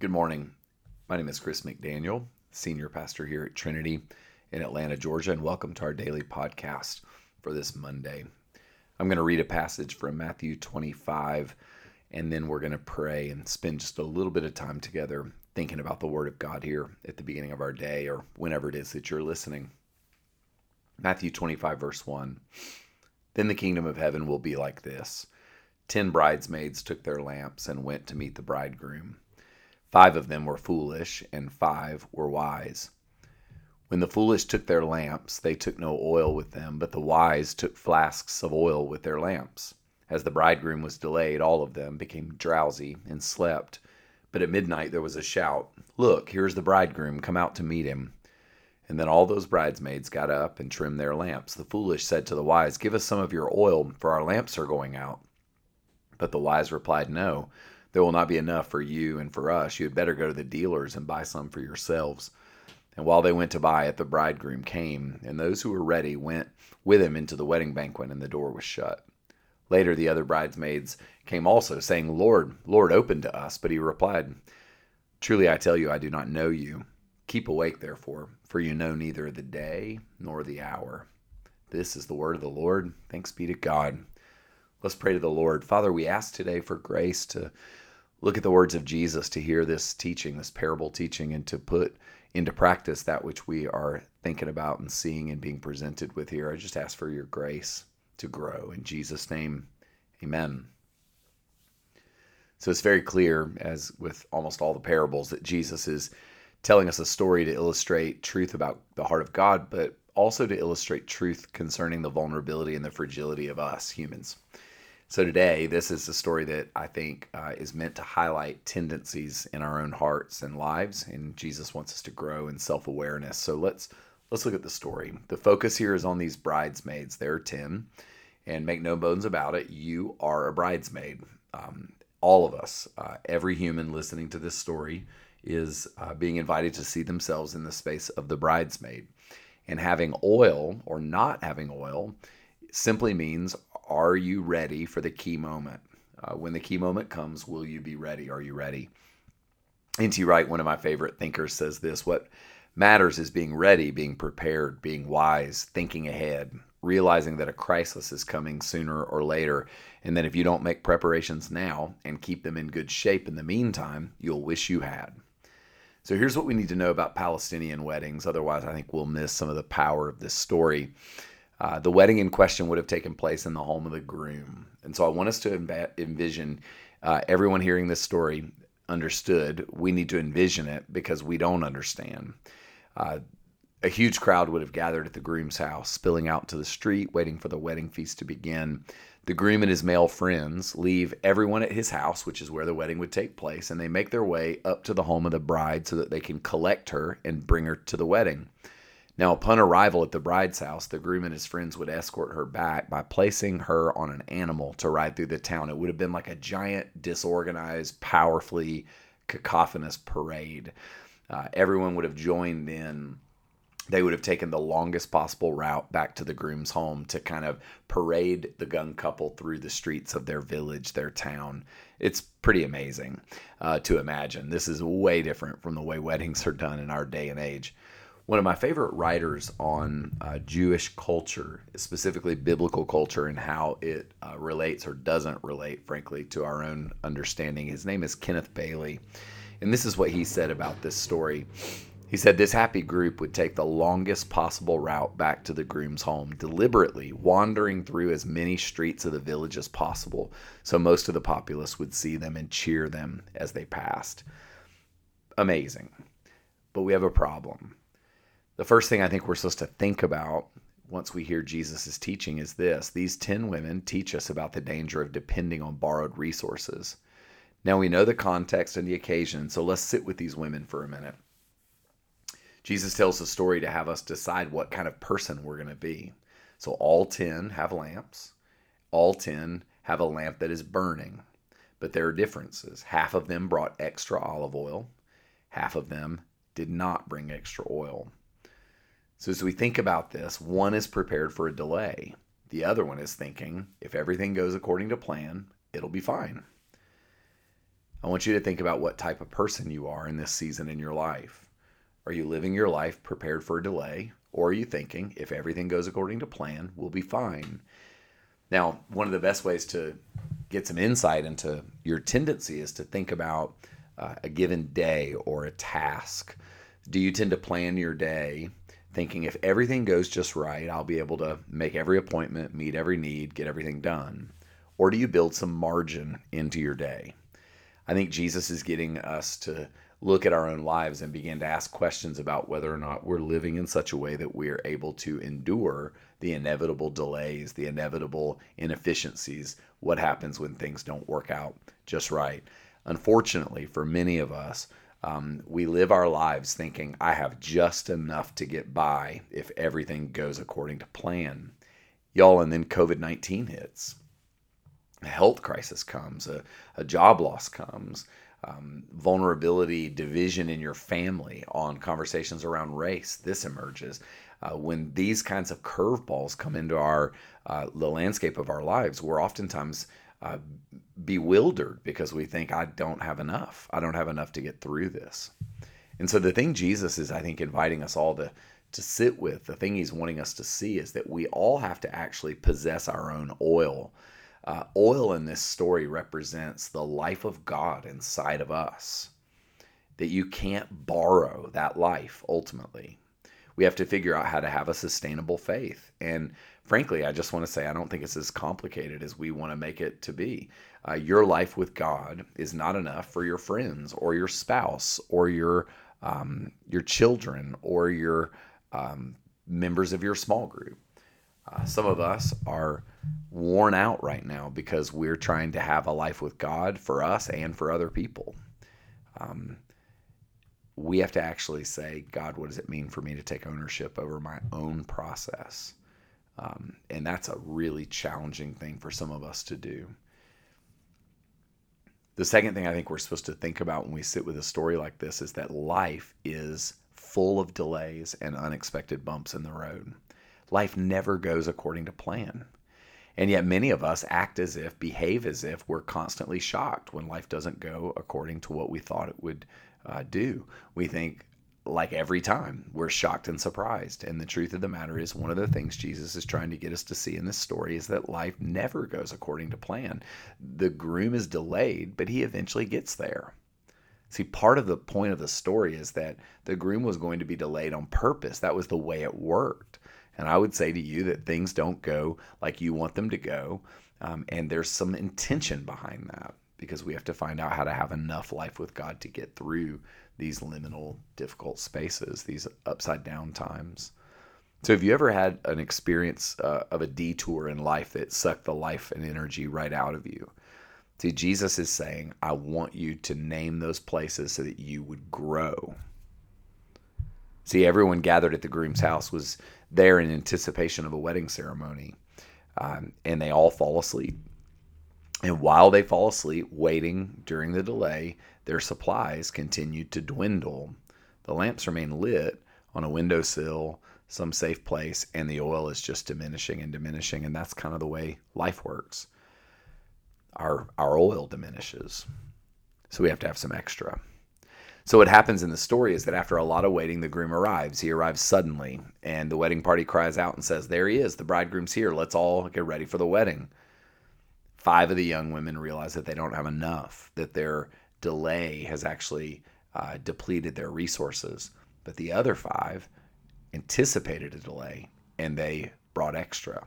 Good morning. My name is Chris McDaniel, Senior Pastor here at Trinity in Atlanta, Georgia, and welcome to our daily podcast for this Monday. I'm going to read a passage from Matthew 25, and then we're going to pray and spend just a little bit of time together thinking about the Word of God here at the beginning of our day or whenever it is that you're listening. Matthew 25, verse 1. Then the kingdom of heaven will be like this Ten bridesmaids took their lamps and went to meet the bridegroom. Five of them were foolish, and five were wise. When the foolish took their lamps, they took no oil with them, but the wise took flasks of oil with their lamps. As the bridegroom was delayed, all of them became drowsy and slept. But at midnight there was a shout Look, here is the bridegroom, come out to meet him. And then all those bridesmaids got up and trimmed their lamps. The foolish said to the wise, Give us some of your oil, for our lamps are going out. But the wise replied, No there will not be enough for you and for us. You had better go to the dealers and buy some for yourselves. And while they went to buy it, the bridegroom came, and those who were ready went with him into the wedding banquet, and the door was shut. Later, the other bridesmaids came also, saying, Lord, Lord, open to us. But he replied, Truly I tell you, I do not know you. Keep awake, therefore, for you know neither the day nor the hour. This is the word of the Lord. Thanks be to God. Let's pray to the Lord. Father, we ask today for grace to look at the words of Jesus, to hear this teaching, this parable teaching, and to put into practice that which we are thinking about and seeing and being presented with here. I just ask for your grace to grow. In Jesus' name, amen. So it's very clear, as with almost all the parables, that Jesus is telling us a story to illustrate truth about the heart of God, but also to illustrate truth concerning the vulnerability and the fragility of us humans. So today, this is a story that I think uh, is meant to highlight tendencies in our own hearts and lives, and Jesus wants us to grow in self-awareness. So let's let's look at the story. The focus here is on these bridesmaids. There are ten, and make no bones about it, you are a bridesmaid. Um, all of us, uh, every human listening to this story, is uh, being invited to see themselves in the space of the bridesmaid. And having oil or not having oil simply means are you ready for the key moment? Uh, when the key moment comes, will you be ready? Are you ready? N.T. Wright, one of my favorite thinkers, says this What matters is being ready, being prepared, being wise, thinking ahead, realizing that a crisis is coming sooner or later, and that if you don't make preparations now and keep them in good shape in the meantime, you'll wish you had. So here's what we need to know about Palestinian weddings. Otherwise, I think we'll miss some of the power of this story. Uh, the wedding in question would have taken place in the home of the groom. And so I want us to envision uh, everyone hearing this story understood. We need to envision it because we don't understand. Uh, a huge crowd would have gathered at the groom's house, spilling out to the street, waiting for the wedding feast to begin. The groom and his male friends leave everyone at his house, which is where the wedding would take place, and they make their way up to the home of the bride so that they can collect her and bring her to the wedding. Now, upon arrival at the bride's house, the groom and his friends would escort her back by placing her on an animal to ride through the town. It would have been like a giant, disorganized, powerfully cacophonous parade. Uh, everyone would have joined in. They would have taken the longest possible route back to the groom's home to kind of parade the young couple through the streets of their village, their town. It's pretty amazing uh, to imagine. This is way different from the way weddings are done in our day and age one of my favorite writers on uh, Jewish culture, specifically biblical culture, and how it uh, relates or doesn't relate, frankly, to our own understanding. His name is Kenneth Bailey. And this is what he said about this story. He said this happy group would take the longest possible route back to the groom's home, deliberately wandering through as many streets of the village as possible, so most of the populace would see them and cheer them as they passed. Amazing. But we have a problem the first thing I think we're supposed to think about once we hear Jesus' teaching is this these 10 women teach us about the danger of depending on borrowed resources. Now we know the context and the occasion, so let's sit with these women for a minute. Jesus tells the story to have us decide what kind of person we're going to be. So all 10 have lamps, all 10 have a lamp that is burning, but there are differences. Half of them brought extra olive oil, half of them did not bring extra oil. So as we think about this, one is prepared for a delay. The other one is thinking, if everything goes according to plan, it'll be fine. I want you to think about what type of person you are in this season in your life. Are you living your life prepared for a delay? Or are you thinking, if everything goes according to plan, we'll be fine? Now, one of the best ways to get some insight into your tendency is to think about uh, a given day or a task. Do you tend to plan your day thinking if everything goes just right, I'll be able to make every appointment, meet every need, get everything done? Or do you build some margin into your day? I think Jesus is getting us to look at our own lives and begin to ask questions about whether or not we're living in such a way that we are able to endure the inevitable delays, the inevitable inefficiencies, what happens when things don't work out just right. Unfortunately, for many of us, um, we live our lives thinking, I have just enough to get by if everything goes according to plan. Y'all, and then COVID 19 hits. A health crisis comes, a, a job loss comes, um, vulnerability, division in your family on conversations around race. This emerges. Uh, when these kinds of curveballs come into our uh, the landscape of our lives, we're oftentimes uh, bewildered because we think, I don't have enough. I don't have enough to get through this. And so the thing Jesus is, I think, inviting us all to to sit with, the thing he's wanting us to see is that we all have to actually possess our own oil. Uh, oil in this story represents the life of God inside of us. That you can't borrow that life ultimately. We have to figure out how to have a sustainable faith. And frankly, I just want to say I don't think it's as complicated as we want to make it to be. Uh, your life with God is not enough for your friends or your spouse or your um, your children or your um, members of your small group. Uh, some of us are worn out right now because we're trying to have a life with God for us and for other people. Um, we have to actually say, God, what does it mean for me to take ownership over my own process? Um, and that's a really challenging thing for some of us to do. The second thing I think we're supposed to think about when we sit with a story like this is that life is full of delays and unexpected bumps in the road. Life never goes according to plan. And yet, many of us act as if, behave as if we're constantly shocked when life doesn't go according to what we thought it would uh, do. We think, like every time, we're shocked and surprised. And the truth of the matter is, one of the things Jesus is trying to get us to see in this story is that life never goes according to plan. The groom is delayed, but he eventually gets there. See, part of the point of the story is that the groom was going to be delayed on purpose. That was the way it worked. And I would say to you that things don't go like you want them to go. Um, and there's some intention behind that because we have to find out how to have enough life with God to get through these liminal, difficult spaces, these upside down times. So, have you ever had an experience uh, of a detour in life that sucked the life and energy right out of you? See, Jesus is saying, I want you to name those places so that you would grow. See, everyone gathered at the groom's house was there in anticipation of a wedding ceremony, um, and they all fall asleep. And while they fall asleep, waiting during the delay, their supplies continue to dwindle. The lamps remain lit on a windowsill, some safe place, and the oil is just diminishing and diminishing. And that's kind of the way life works. Our, our oil diminishes. So we have to have some extra. So what happens in the story is that after a lot of waiting, the groom arrives. He arrives suddenly, and the wedding party cries out and says, There he is, the bridegroom's here. Let's all get ready for the wedding five of the young women realize that they don't have enough, that their delay has actually uh, depleted their resources. But the other five anticipated a delay and they brought extra.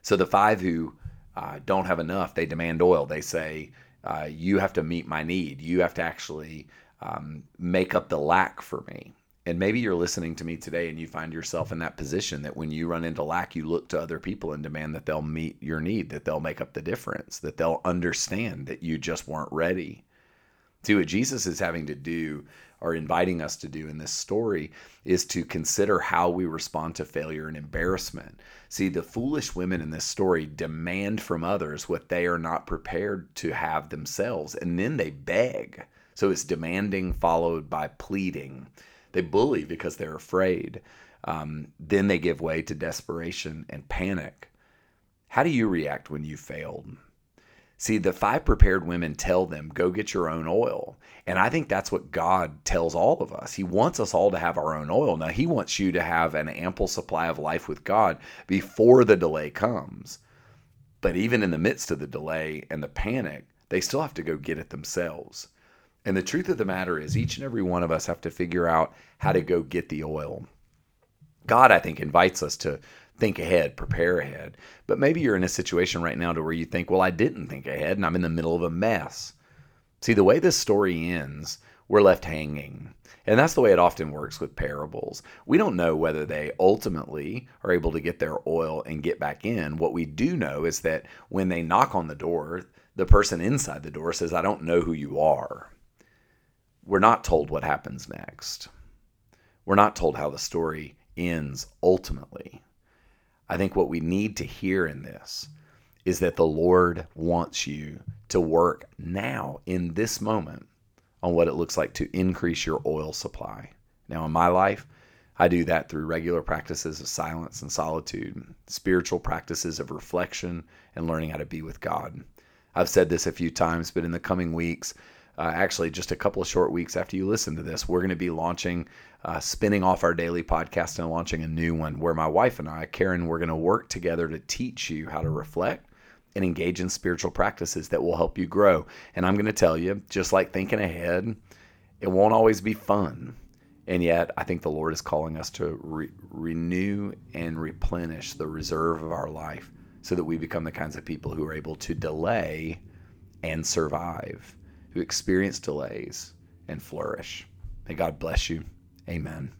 So the five who uh, don't have enough, they demand oil. They say, uh, You have to meet my need. You have to actually um, make up the lack for me. And maybe you're listening to me today and you find yourself in that position that when you run into lack, you look to other people and demand that they'll meet your need, that they'll make up the difference, that they'll understand that you just weren't ready. See, what Jesus is having to do or inviting us to do in this story is to consider how we respond to failure and embarrassment. See, the foolish women in this story demand from others what they are not prepared to have themselves, and then they beg. So it's demanding followed by pleading. They bully because they're afraid. Um, then they give way to desperation and panic. How do you react when you failed? See, the five prepared women tell them, go get your own oil. And I think that's what God tells all of us. He wants us all to have our own oil. Now, He wants you to have an ample supply of life with God before the delay comes. But even in the midst of the delay and the panic, they still have to go get it themselves. And the truth of the matter is, each and every one of us have to figure out how to go get the oil. God, I think, invites us to think ahead, prepare ahead. But maybe you're in a situation right now to where you think, well, I didn't think ahead and I'm in the middle of a mess. See, the way this story ends, we're left hanging. And that's the way it often works with parables. We don't know whether they ultimately are able to get their oil and get back in. What we do know is that when they knock on the door, the person inside the door says, I don't know who you are. We're not told what happens next. We're not told how the story ends ultimately. I think what we need to hear in this is that the Lord wants you to work now in this moment on what it looks like to increase your oil supply. Now, in my life, I do that through regular practices of silence and solitude, spiritual practices of reflection, and learning how to be with God. I've said this a few times, but in the coming weeks, uh, actually just a couple of short weeks after you listen to this, we're going to be launching, uh, spinning off our daily podcast and launching a new one where my wife and I, Karen, we're going to work together to teach you how to reflect and engage in spiritual practices that will help you grow. And I'm going to tell you, just like thinking ahead, it won't always be fun. And yet, I think the Lord is calling us to re- renew and replenish the reserve of our life so that we become the kinds of people who are able to delay and survive, who experience delays and flourish. May God bless you. Amen.